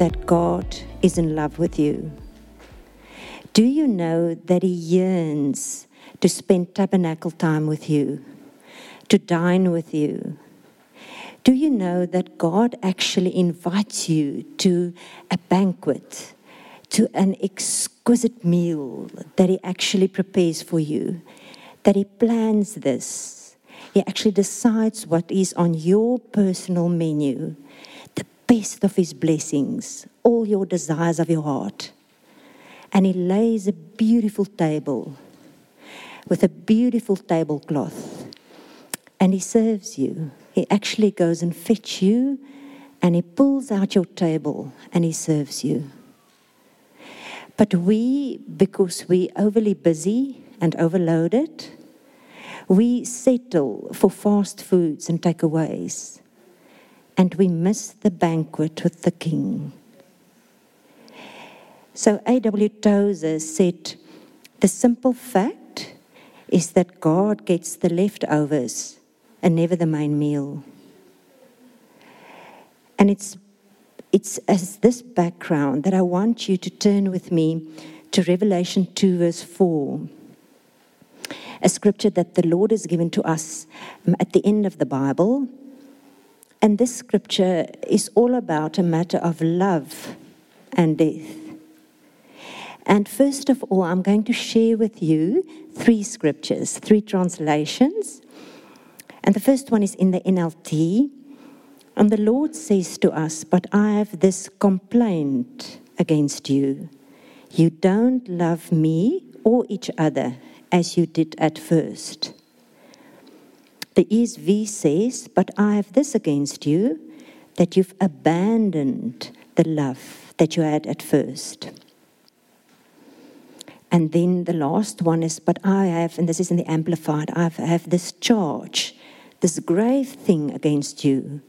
that God is in love with you? Do you know that He yearns to spend tabernacle time with you, to dine with you? Do you know that God actually invites you to a banquet, to an exquisite meal that He actually prepares for you? That He plans this. He actually decides what is on your personal menu, the best of His blessings, all your desires of your heart and he lays a beautiful table with a beautiful tablecloth and he serves you. He actually goes and fetch you and he pulls out your table and he serves you. But we, because we're overly busy and overloaded, we settle for fast foods and takeaways, and we miss the banquet with the king. So A.W. Tozer said, The simple fact is that God gets the leftovers and never the main meal. And it's, it's as this background that I want you to turn with me to Revelation 2, verse 4, a scripture that the Lord has given to us um, at the end of the Bible. And this scripture is all about a matter of love and death. And first of all, I'm going to share with you three scriptures, three translations. And the first one is in the NLT. And the Lord says to us, But I have this complaint against you. You don't love me or each other as you did at first. The ESV says, But I have this against you, that you've abandoned the love that you had at first. And then the last one is, but I have, and this is in the Amplified, I have this charge, this grave thing against you,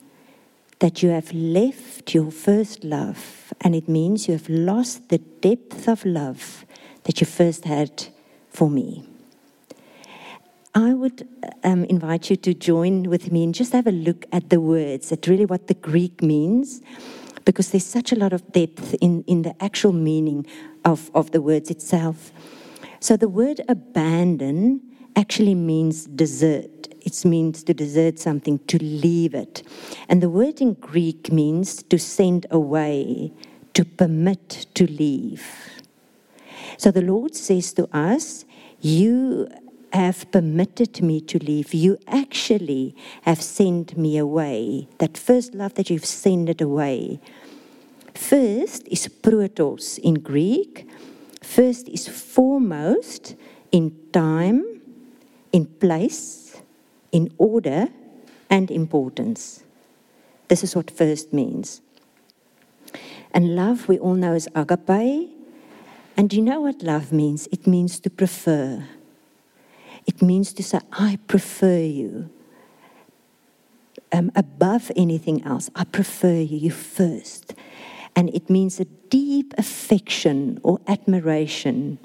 that you have left your first love. And it means you have lost the depth of love that you first had for me. I would um, invite you to join with me and just have a look at the words, at really what the Greek means, because there's such a lot of depth in, in the actual meaning of, of the words itself. So the word abandon actually means desert. It means to desert something, to leave it. And the word in Greek means to send away, to permit to leave. So the Lord says to us, You have permitted me to leave. You actually have sent me away. That first love that you've sent it away. First is protos in Greek. First is foremost in time, in place, in order, and importance. This is what first means. And love, we all know, is agape. And do you know what love means? It means to prefer. It means to say, I prefer you. Um, above anything else, I prefer you, you first and it means a deep affection or admiration.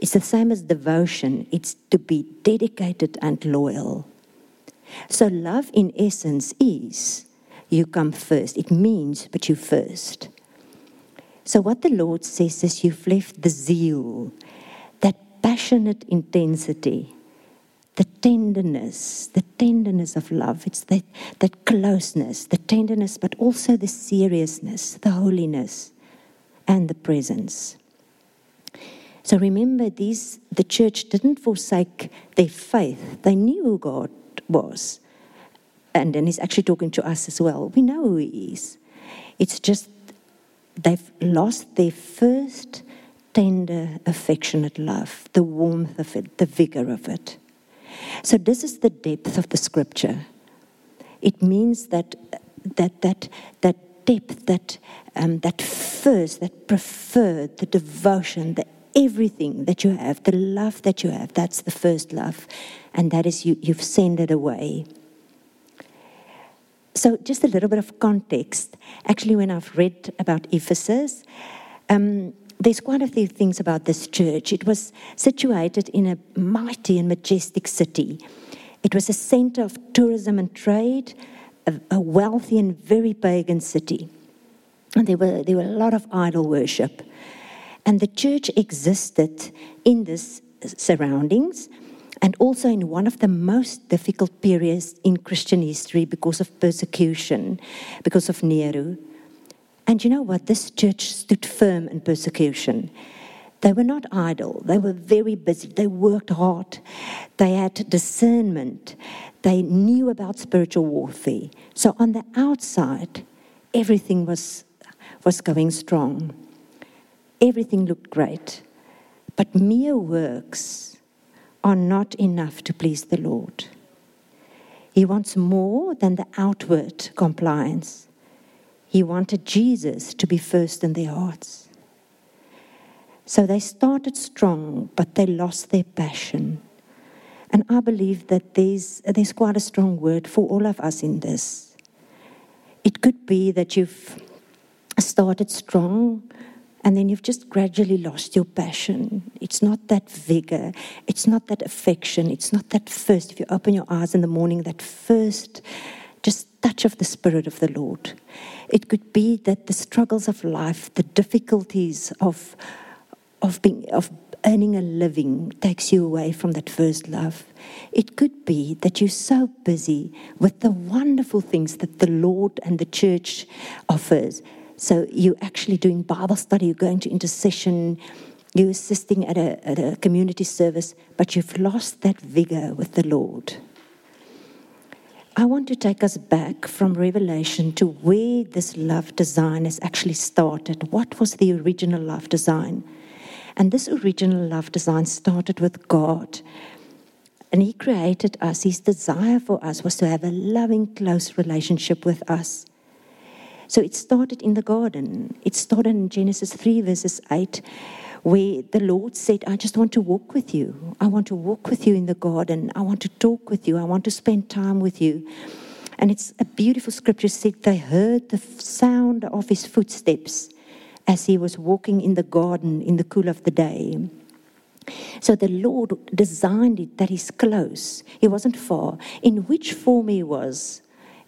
It's the same as devotion, it's to be dedicated and loyal. So, love in essence is you come first. It means, but you first. So, what the Lord says is you've left the zeal, that passionate intensity the tenderness, the tenderness of love. It's that, that closeness, the tenderness, but also the seriousness, the holiness, and the presence. So remember, these the church didn't forsake their faith. They knew who God was. And then he's actually talking to us as well. We know who he is. It's just they've lost their first tender, affectionate love, the warmth of it, the vigor of it. So this is the depth of the scripture. It means that that that that depth, that um, that first, that preferred, the devotion, the everything that you have, the love that you have, that's the first love, and that is you you've sent it away. So just a little bit of context. Actually, when I've read about Ephesus. Um, there's quite a few things about this church. It was situated in a mighty and majestic city. It was a center of tourism and trade, a, a wealthy and very pagan city. And there were, there were a lot of idol worship. And the church existed in this surroundings and also in one of the most difficult periods in Christian history because of persecution, because of Nero. And you know what? This church stood firm in persecution. They were not idle. They were very busy. They worked hard. They had discernment. They knew about spiritual warfare. So on the outside, everything was, was going strong. Everything looked great. But mere works are not enough to please the Lord. He wants more than the outward compliance. He wanted Jesus to be first in their hearts. So they started strong, but they lost their passion. And I believe that there's, there's quite a strong word for all of us in this. It could be that you've started strong, and then you've just gradually lost your passion. It's not that vigor, it's not that affection, it's not that first, if you open your eyes in the morning, that first just touch of the Spirit of the Lord. It could be that the struggles of life, the difficulties of, of, being, of earning a living takes you away from that first love. It could be that you're so busy with the wonderful things that the Lord and the church offers so you're actually doing Bible study, you're going to intercession, you're assisting at a, at a community service, but you've lost that vigor with the Lord. I want to take us back from Revelation to where this love design has actually started. What was the original love design? And this original love design started with God. And He created us. His desire for us was to have a loving, close relationship with us. So it started in the garden. It started in Genesis 3, verses 8, where the Lord said, I just want to walk with you. I want to walk with you in the garden. I want to talk with you. I want to spend time with you. And it's a beautiful scripture said they heard the sound of his footsteps as he was walking in the garden in the cool of the day. So the Lord designed it that he's close. He wasn't far. In which form he was,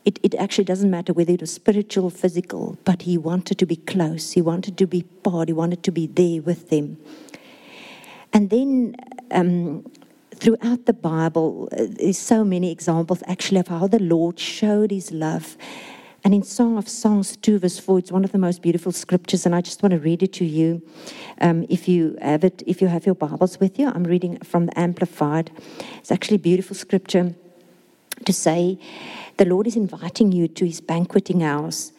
it, it actually doesn't matter whether it was spiritual physical, but he wanted to be close. He wanted to be part. He wanted to be there with them. And then um, throughout the Bible, uh, there's so many examples actually of how the Lord showed his love. And in Song of Songs 2, verse 4, it's one of the most beautiful scriptures, and I just want to read it to you. Um, if you have it, if you have your Bibles with you, I'm reading from the Amplified. It's actually a beautiful scripture to say, the Lord is inviting you to his banqueting house,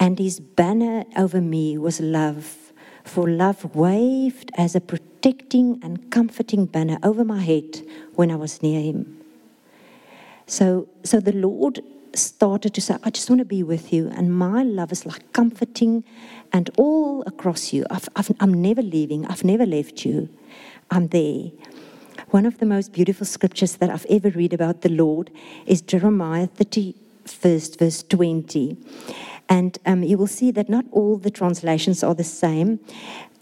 and his banner over me was love. For love waved as a protecting and comforting banner over my head when I was near him. So, so the Lord started to say, I just want to be with you. And my love is like comforting and all across you. I've, I'm never leaving, I've never left you. I'm there. One of the most beautiful scriptures that I've ever read about the Lord is Jeremiah 31st, verse 20. And um, you will see that not all the translations are the same,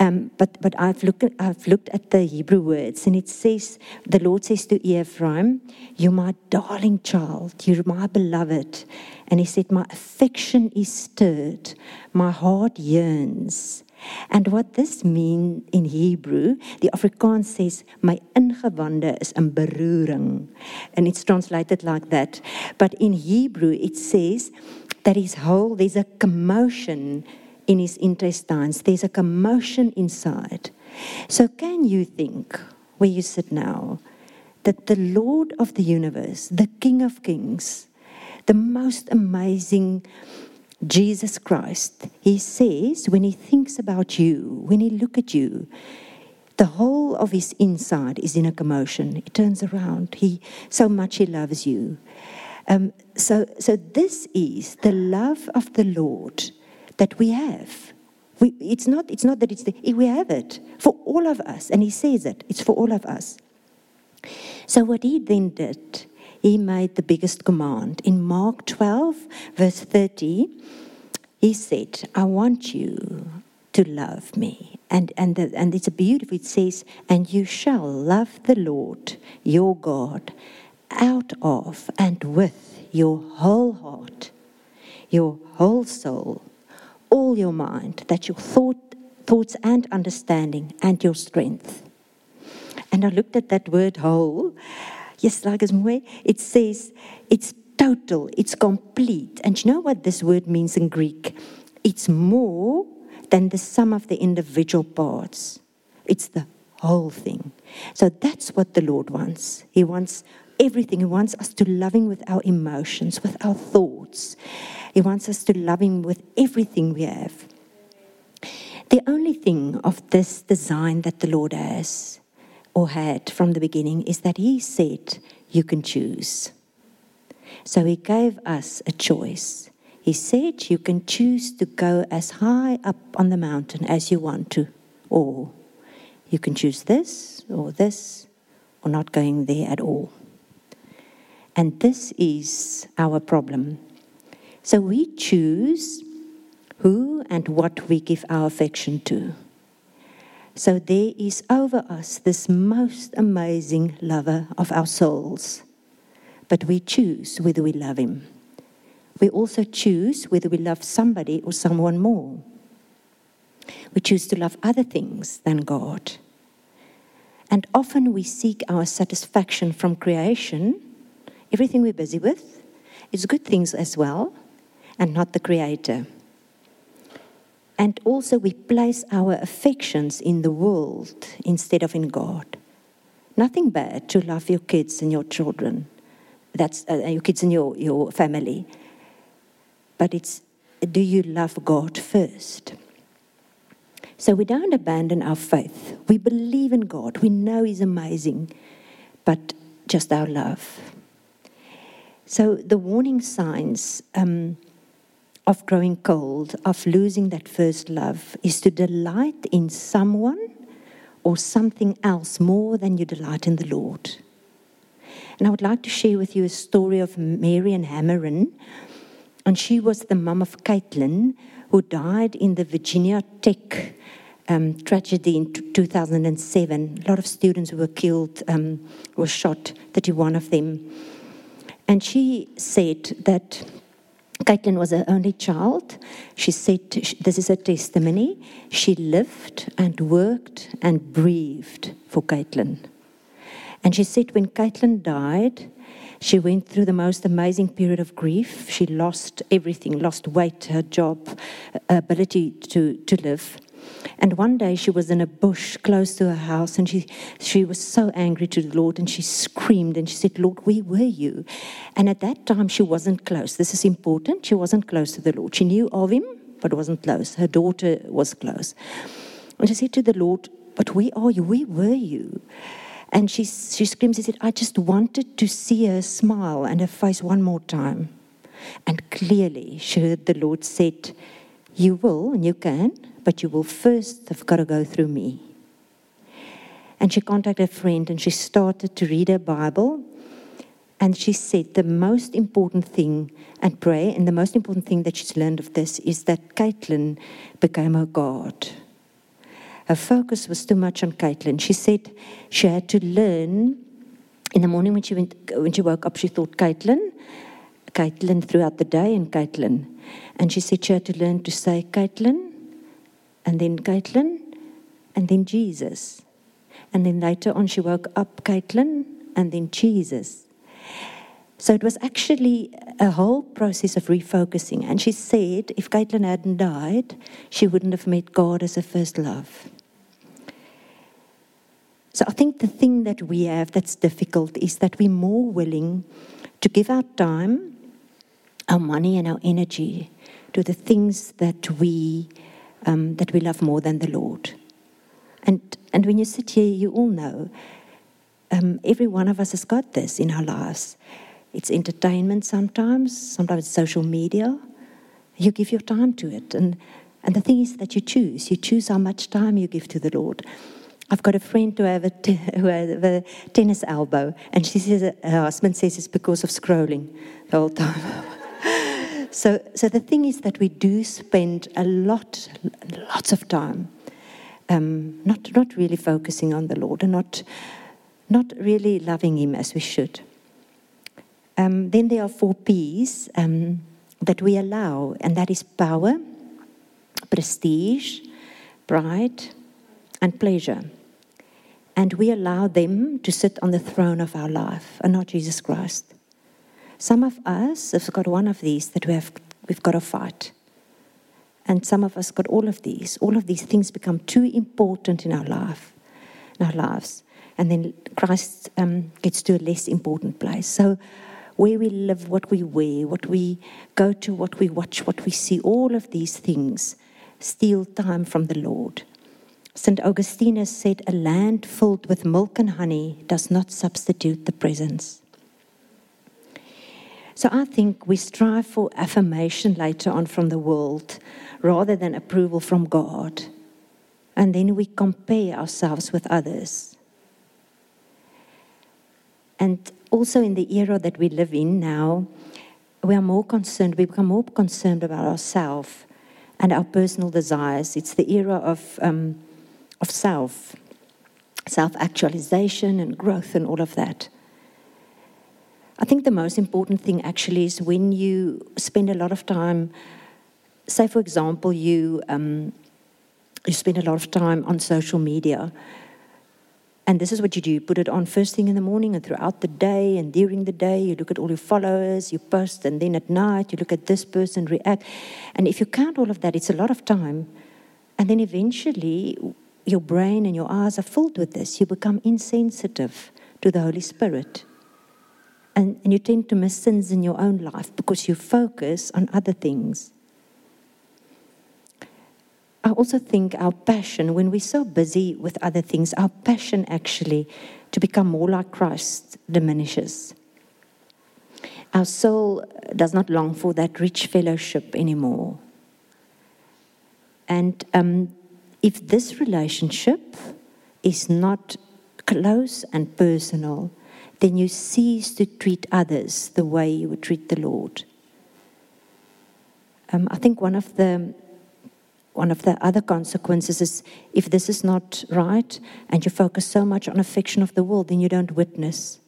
um, but, but I've, looked I've looked at the Hebrew words, and it says, The Lord says to Ephraim, You're my darling child, you're my beloved. And he said, My affection is stirred, my heart yearns. And what this means in Hebrew, the Afrikaans says, my ingewande is in beroering. And it's translated like that. But in Hebrew, it says that his whole, there's a commotion in his intestines, there's a commotion inside. So can you think, where you sit now, that the Lord of the universe, the King of kings, the most amazing Jesus Christ, he says, when he thinks about you, when he look at you, the whole of his inside is in a commotion. He turns around. He so much he loves you. Um, so, so this is the love of the Lord that we have. We, it's not. It's not that it's the, we have it for all of us, and He says it. It's for all of us. So what He then did he made the biggest command. In Mark 12, verse 30, he said, I want you to love me. And, and, the, and it's beautiful, it says, and you shall love the Lord your God out of and with your whole heart, your whole soul, all your mind, that's your thought, thoughts and understanding and your strength. And I looked at that word whole. Yes, like as mooi. It says it's total, it's complete. And you know what this word means in Greek? It's more than the sum of the individual parts. It's the whole thing. So that's what the Lord wants. He wants everything. He wants us to love Him with our emotions, with our thoughts. He wants us to love Him with everything we have. The only thing of this design that the Lord has or had from the beginning is that He said, You can choose. So He gave us a choice. He said, You can choose to go as high up on the mountain as you want to, or you can choose this or this, or not going there at all. And this is our problem. So we choose who and what we give our affection to. So there is over us this most amazing lover of our souls. But we choose whether we love him. We also choose whether we love somebody or someone more. We choose to love other things than God. And often we seek our satisfaction from creation, everything we're busy with. It's good things as well, and not the Creator. And also, we place our affections in the world instead of in God. Nothing bad to love your kids and your children, that's uh, your kids and your, your family. But it's do you love God first? So we don't abandon our faith. We believe in God. We know He's amazing, but just our love. So the warning signs. Um, of growing cold, of losing that first love, is to delight in someone or something else more than you delight in the Lord. And I would like to share with you a story of Marian Hammaren. And she was the mum of Caitlin, who died in the Virginia Tech um, tragedy in t- 2007. A lot of students were killed um, were shot, 31 of them. And she said that Caitlin was her only child. She said, This is her testimony. She lived and worked and breathed for Caitlin. And she said, When Caitlin died, she went through the most amazing period of grief. She lost everything, lost weight, her job, uh, ability to, to live. And one day she was in a bush close to her house and she, she was so angry to the Lord and she screamed and she said, Lord, where were you? And at that time she wasn't close. This is important. She wasn't close to the Lord. She knew of him, but wasn't close. Her daughter was close. And she said to the Lord, But where are you? Where were you? And she, she screams, she said, I just wanted to see her smile and her face one more time. And clearly she heard the Lord said, You will and you can but you will first have got to go through me. And she contacted a friend and she started to read her Bible. And she said the most important thing and pray, and the most important thing that she's learned of this is that Caitlin became her God. Her focus was too much on Caitlin. She said she had to learn. In the morning when she went, when she woke up, she thought Caitlin, Caitlin throughout the day, and Caitlin. And she said she had to learn to say Caitlin, and then Caitlin, and then Jesus. And then later on, she woke up Caitlin, and then Jesus. So it was actually a whole process of refocusing. And she said if Caitlin hadn't died, she wouldn't have met God as her first love. So I think the thing that we have that's difficult is that we're more willing to give our time, our money, and our energy to the things that we um, that we love more than the Lord. And, and when you sit here, you all know um, every one of us has got this in our lives. It's entertainment sometimes, sometimes social media. You give your time to it. And, and the thing is that you choose. You choose how much time you give to the Lord. I've got a friend who has a tennis elbow, and she says her husband says it's because of scrolling the whole time. So, so the thing is that we do spend a lot, lots of time, um, not not really focusing on the Lord and not not really loving Him as we should. Um, then there are four P's um, that we allow, and that is power, prestige, pride, and pleasure. And we allow them to sit on the throne of our life and not Jesus Christ. Some of us have got one of these that we have, we've got to fight. And some of us got all of these. All of these things become too important in our life, in our lives. And then Christ um, gets to a less important place. So where we live, what we wear, what we go to, what we watch, what we see, all of these things steal time from the Lord. St. Augustine has said, A land filled with milk and honey does not substitute the presence. So I think we strive for affirmation later on from the world rather than approval from God. And then we compare ourselves with others. And also in the era that we live in now, we are more concerned, we become more concerned about ourselves and our personal desires. It's the era of, um, of self, self actualization and growth and all of that. I think the most important thing actually is when you spend a lot of time, say, for example, you, um, you spend a lot of time on social media and this is what you do you put it on first thing in the morning and throughout the day and during the day. You look at all your followers, you post, and then at night you look at this person react. And if you count all of that, it's a lot of time. And then eventually, your brain and your eyes are filled with this. You become insensitive to the Holy Spirit. And, and you tend to miss sins in your own life because you focus on other things. I also think our passion, when we're so busy with other things, our passion actually to become more like Christ diminishes. Our soul does not long for that rich fellowship anymore. And um, if this relationship is not close and personal, then you cease to treat others the way you would treat the Lord. Um, I think one of the one of the other consequences is if this is not right and you focus so much on affection of the world, then you don't witness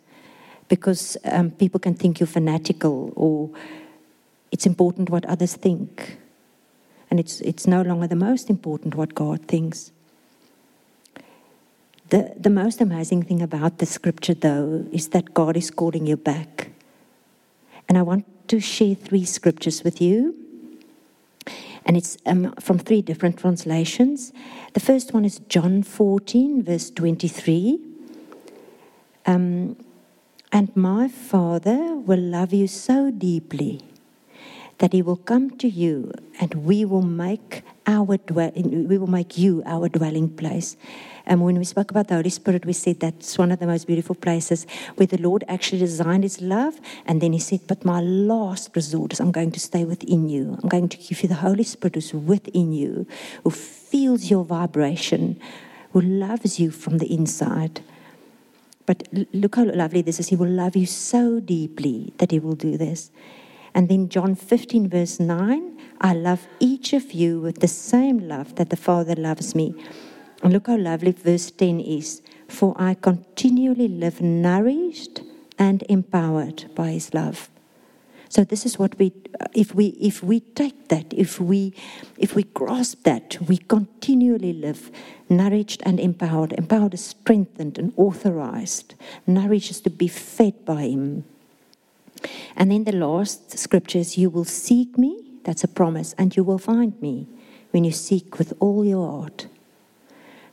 because um, people can think you're fanatical or it's important what others think. And it's, it's no longer the most important what God thinks. The, the most amazing thing about the scripture, though, is that God is calling you back. And I want to share three scriptures with you and it's um, from three different translations. The first one is John 14, verse 23. Um, and my Father will love you so deeply that he will come to you and we will make our dwelling, we will make you our dwelling place. And when we spoke about the Holy Spirit, we said that's one of the most beautiful places where the Lord actually designed His love. And then He said, But my last resort is I'm going to stay within you. I'm going to give you the Holy Spirit who's within you, who feels your vibration, who loves you from the inside. But look how lovely this is. He will love you so deeply that He will do this. And then John 15, verse 9 I love each of you with the same love that the Father loves me. And look how lovely verse 10 is. For I continually live nourished and empowered by his love. So this is what we uh, if we if we take that, if we if we grasp that, we continually live nourished and empowered. Empowered is strengthened and authorized. Nourished is to be fed by him. And then the last scripture is you will seek me, that's a promise, and you will find me when you seek with all your heart.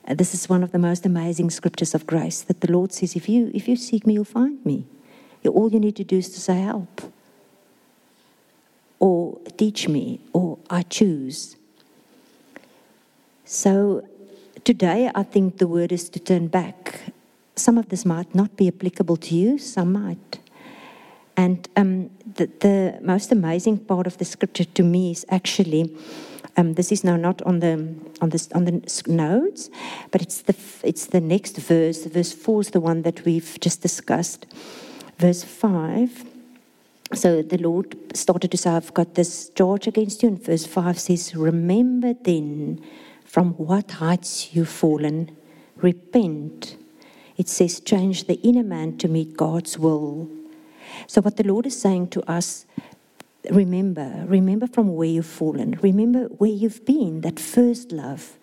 Uh, this is one of the most amazing scriptures of grace that the Lord says, if you, if you seek me, you'll find me. All you need to do is to say, help, or teach me, or I choose. So today, I think the word is to turn back. Some of this might not be applicable to you, some might. And um, the, the most amazing part of the scripture to me is actually um, this is now not on the on the on the notes, but it's the it's the next verse. Verse four is the one that we've just discussed. Verse five. So the Lord started to say, "I've got this charge against you." And verse five says, "Remember then from what heights you've fallen. Repent." It says, "Change the inner man to meet God's will." So what the Lord is saying to us remember, remember from where you've fallen, remember where you've been, that first love.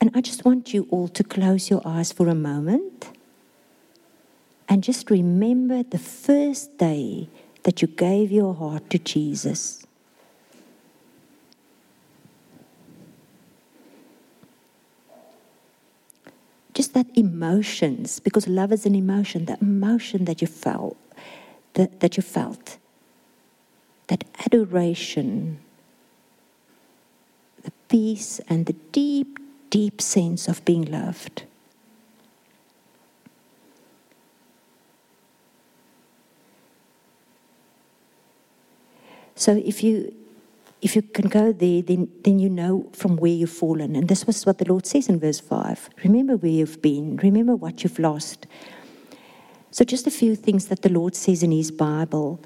And I just want you all to close your eyes for a moment and just remember the first day that you gave your heart to Jesus. Just that emotions, because love is an emotion, the emotion that you felt, that, that you felt, that adoration, the peace and the deep, deep sense of being loved. So if you if you can go there, then, then you know from where you've fallen. And this was what the Lord says in verse 5. Remember where you've been, remember what you've lost. So, just a few things that the Lord says in His Bible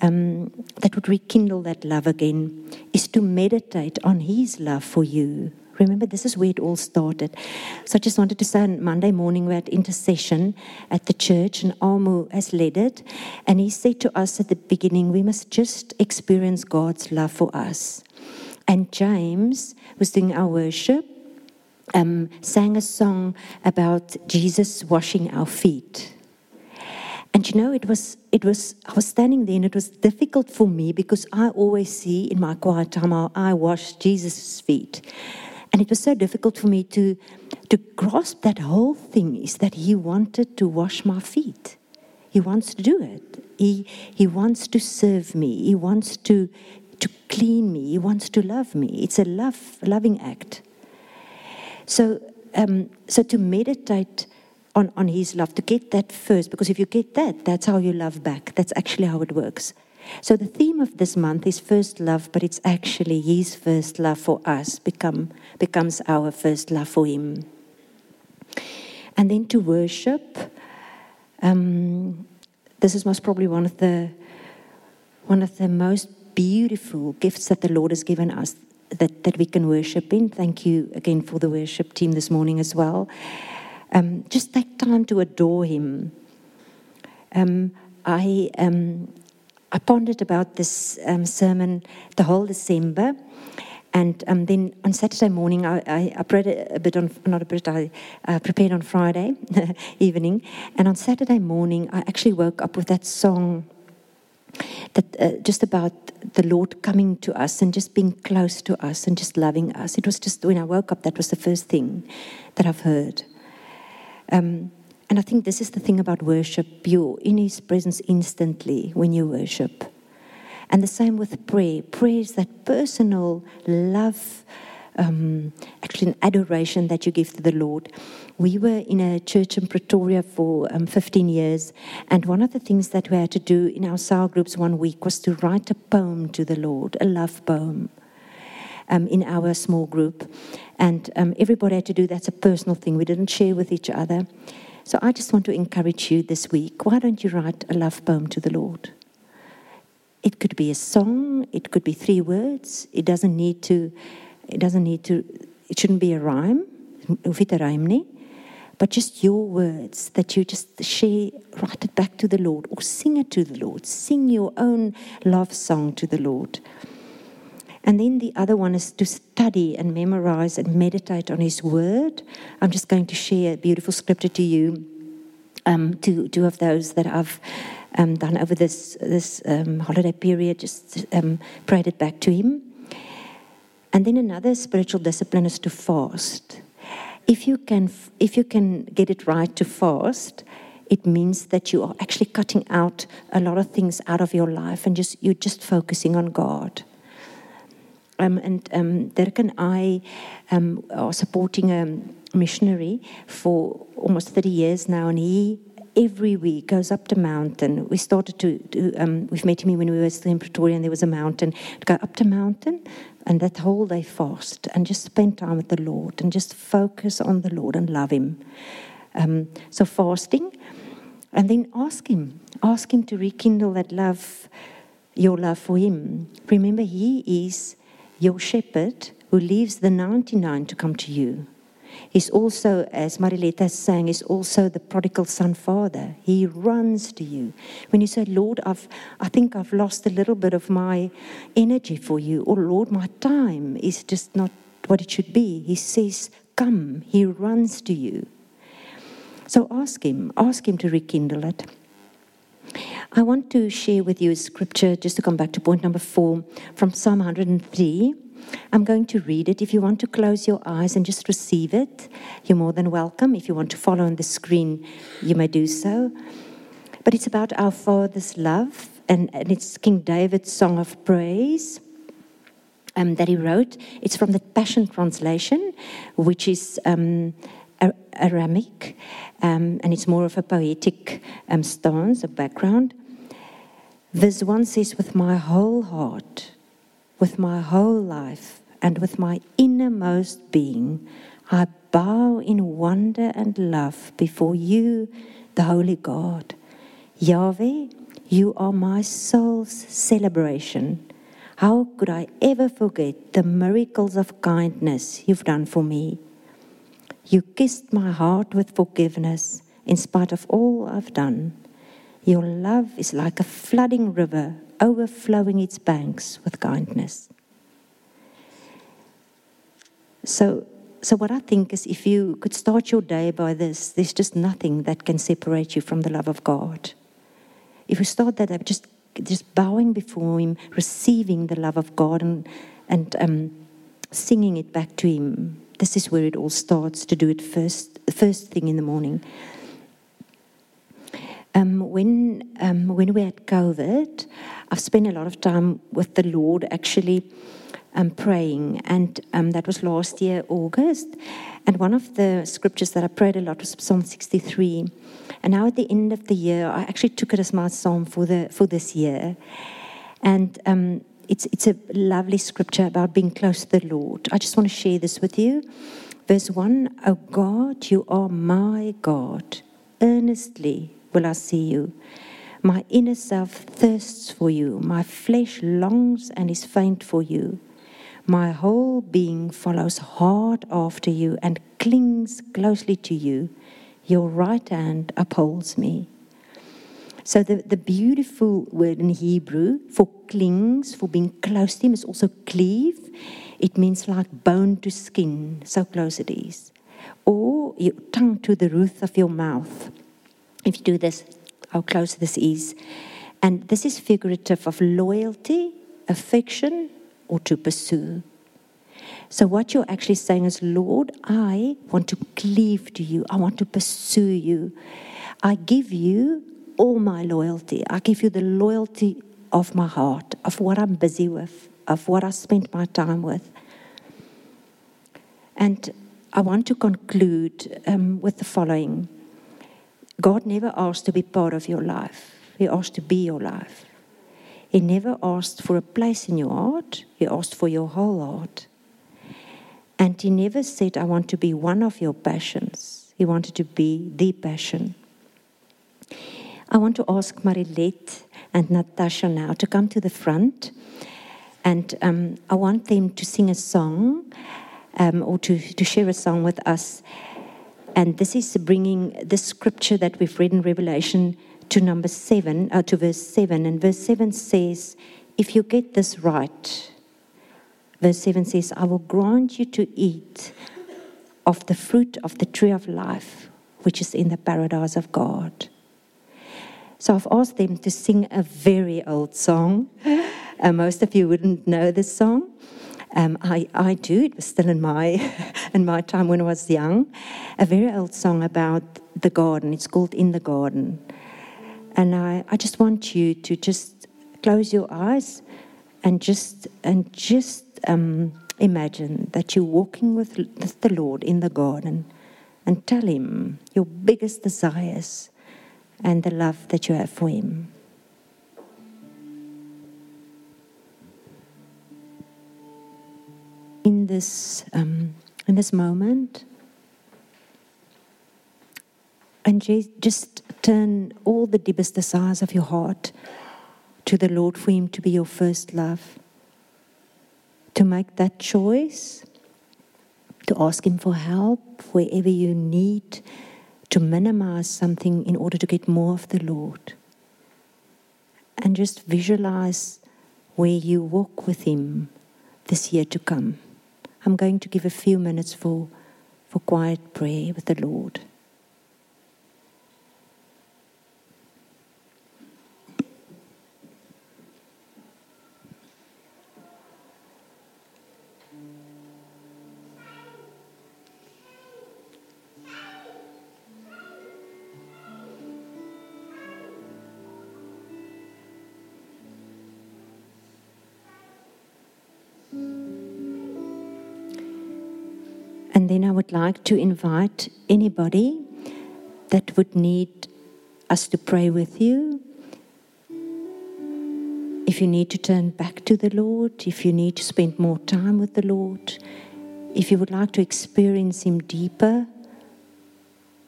um, that would rekindle that love again is to meditate on His love for you. Remember, this is where it all started. So I just wanted to say on Monday morning we had intercession at the church, and Amu has led it. And he said to us at the beginning, we must just experience God's love for us. And James was doing our worship, um, sang a song about Jesus washing our feet. And you know, it was, it was, I was standing there and it was difficult for me because I always see in my quiet time how I wash Jesus' feet. And it was so difficult for me to, to grasp that whole thing is that he wanted to wash my feet. He wants to do it. He, he wants to serve me. He wants to, to clean me. He wants to love me. It's a love, loving act. So, um, so to meditate on, on his love, to get that first, because if you get that, that's how you love back. That's actually how it works. So the theme of this month is first love, but it's actually his first love for us become, becomes our first love for him. And then to worship, um, this is most probably one of the one of the most beautiful gifts that the Lord has given us that, that we can worship in. Thank you again for the worship team this morning as well. Um, just take time to adore Him. Um, I um, I pondered about this um, sermon the whole December. And um, then on Saturday morning, I, I, I, prayed a bit on, not a bit, I uh, prepared on Friday evening. And on Saturday morning, I actually woke up with that song that uh, just about the Lord coming to us and just being close to us and just loving us. It was just when I woke up, that was the first thing that I've heard. Um, and I think this is the thing about worship you're in His presence instantly when you worship. And the same with prayer. Prayer is that personal love, um, actually, an adoration that you give to the Lord. We were in a church in Pretoria for um, 15 years, and one of the things that we had to do in our cell groups one week was to write a poem to the Lord, a love poem. Um, in our small group, and um, everybody had to do that's a personal thing. We didn't share with each other. So I just want to encourage you this week. Why don't you write a love poem to the Lord? It could be a song, it could be three words. It doesn't need to it doesn't need to it shouldn't be a rhyme. But just your words that you just share, write it back to the Lord or sing it to the Lord. Sing your own love song to the Lord. And then the other one is to study and memorize and meditate on His Word. I'm just going to share a beautiful scripture to you, um, two, two of those that I've um, done over this, this um, holiday period, just um, prayed it back to Him. And then another spiritual discipline is to fast. If you can, if you can get it right to fast, it means that you are actually cutting out a lot of things out of your life and just you're just focusing on God. Um, and um, Dirk and I um, are supporting a missionary for almost 30 years now, and he every week goes up the mountain. We started to, do, um, we've met him when we were still in Pretoria, and there was a mountain. To go up the mountain, and that whole day fast, and just spend time with the Lord, and just focus on the Lord and love Him. Um, so fasting, and then ask Him, ask Him to rekindle that love, your love for Him. Remember, He is your shepherd who leaves the 99 to come to you. is also, as Marileta sang, is also the prodigal son father. He runs to you. When you say, Lord, I've, I think I've lost a little bit of my energy for you, or Lord, my time is just not what it should be. He says, Come. He runs to you. So ask Him, ask Him to rekindle it. I want to share with you a scripture, just to come back to point number four, from Psalm 103. I'm going to read it. If you want to close your eyes and just receive it, you're more than welcome. If you want to follow on the screen, you may do so. But it's about our Father's love, and, and it's King David's song of praise. Um, that he wrote. It's from the Passion Translation, which is um, Aramaic, um, and it's more of a poetic um, stance, a background. This 1 says, With my whole heart, with my whole life, and with my innermost being, I bow in wonder and love before you, the Holy God. Yahweh, you are my soul's celebration. How could I ever forget the miracles of kindness you've done for me? You kissed my heart with forgiveness in spite of all I've done. Your love is like a flooding river, overflowing its banks with kindness. So, so what I think is if you could start your day by this, there's just nothing that can separate you from the love of God. If you start that, just just bowing before Him, receiving the love of God, and and um, singing it back to Him, this is where it all starts to do it first, first thing in the morning. Um, when um, when we had COVID, I've spent a lot of time with the Lord actually um, praying, and um, that was last year August. And one of the scriptures that I prayed a lot was Psalm 63. And now at the end of the year, I actually took it as my psalm for the for this year, and um, it's, it's a lovely scripture about being close to the Lord. I just want to share this with you. Verse 1 O God, you are my God. Earnestly will I see you. My inner self thirsts for you. My flesh longs and is faint for you. My whole being follows hard after you and clings closely to you. Your right hand upholds me. So the, the beautiful word in Hebrew for clings, for being close to him, is also cleave. It means like bone to skin, so close it is. Or your tongue to the roof of your mouth. If you do this, how close this is. And this is figurative of loyalty, affection, or to pursue. So, what you're actually saying is, Lord, I want to cleave to you. I want to pursue you. I give you all my loyalty. I give you the loyalty of my heart, of what I'm busy with, of what I spend my time with. And I want to conclude um, with the following God never asked to be part of your life, He asked to be your life. He never asked for a place in your heart, He asked for your whole heart. And He never said, I want to be one of your passions. He wanted to be the passion. I want to ask Marilette and Natasha now to come to the front. And um, I want them to sing a song um, or to, to share a song with us. And this is bringing the scripture that we've read in Revelation to number seven, uh, to verse seven. And verse seven says, If you get this right, verse seven says, I will grant you to eat of the fruit of the tree of life, which is in the paradise of God. So I've asked them to sing a very old song. Uh, most of you wouldn't know this song. Um, I, I do. It was still in my in my time when I was young. A very old song about the garden. It's called In the Garden. And I, I just want you to just close your eyes and just and just um, imagine that you're walking with the Lord in the garden and tell him your biggest desires and the love that you have for Him. In this, um, in this moment, and just turn all the deepest desires of your heart to the Lord for Him to be your first love. To make that choice to ask Him for help wherever you need to minimize something in order to get more of the Lord. And just visualize where you walk with Him this year to come. I'm going to give a few minutes for, for quiet prayer with the Lord. And then I would like to invite anybody that would need us to pray with you. If you need to turn back to the Lord, if you need to spend more time with the Lord, if you would like to experience Him deeper,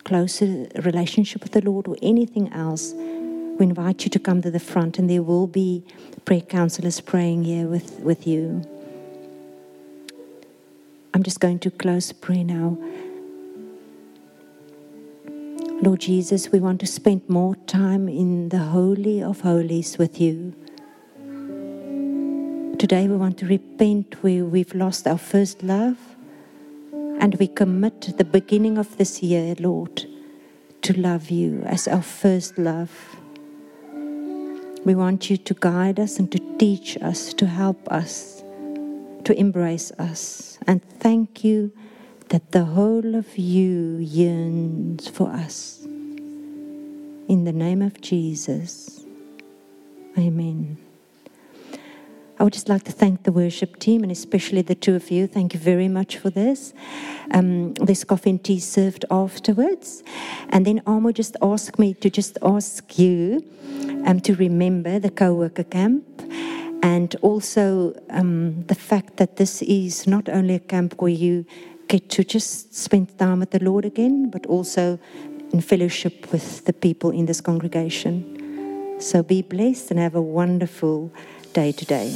closer relationship with the Lord, or anything else, we invite you to come to the front, and there will be prayer counselors praying here with, with you. I'm just going to close prayer now. Lord Jesus, we want to spend more time in the Holy of Holies with you. Today we want to repent where we've lost our first love and we commit the beginning of this year, Lord, to love you as our first love. We want you to guide us and to teach us, to help us to embrace us. And thank you that the whole of you yearns for us. In the name of Jesus, amen. I would just like to thank the worship team and especially the two of you. Thank you very much for this. Um, there's coffee and tea served afterwards. And then Amo just asked me to just ask you um, to remember the co worker camp and also um, the fact that this is not only a camp where you get to just spend time with the Lord again, but also in fellowship with the people in this congregation. So be blessed and have a wonderful day today.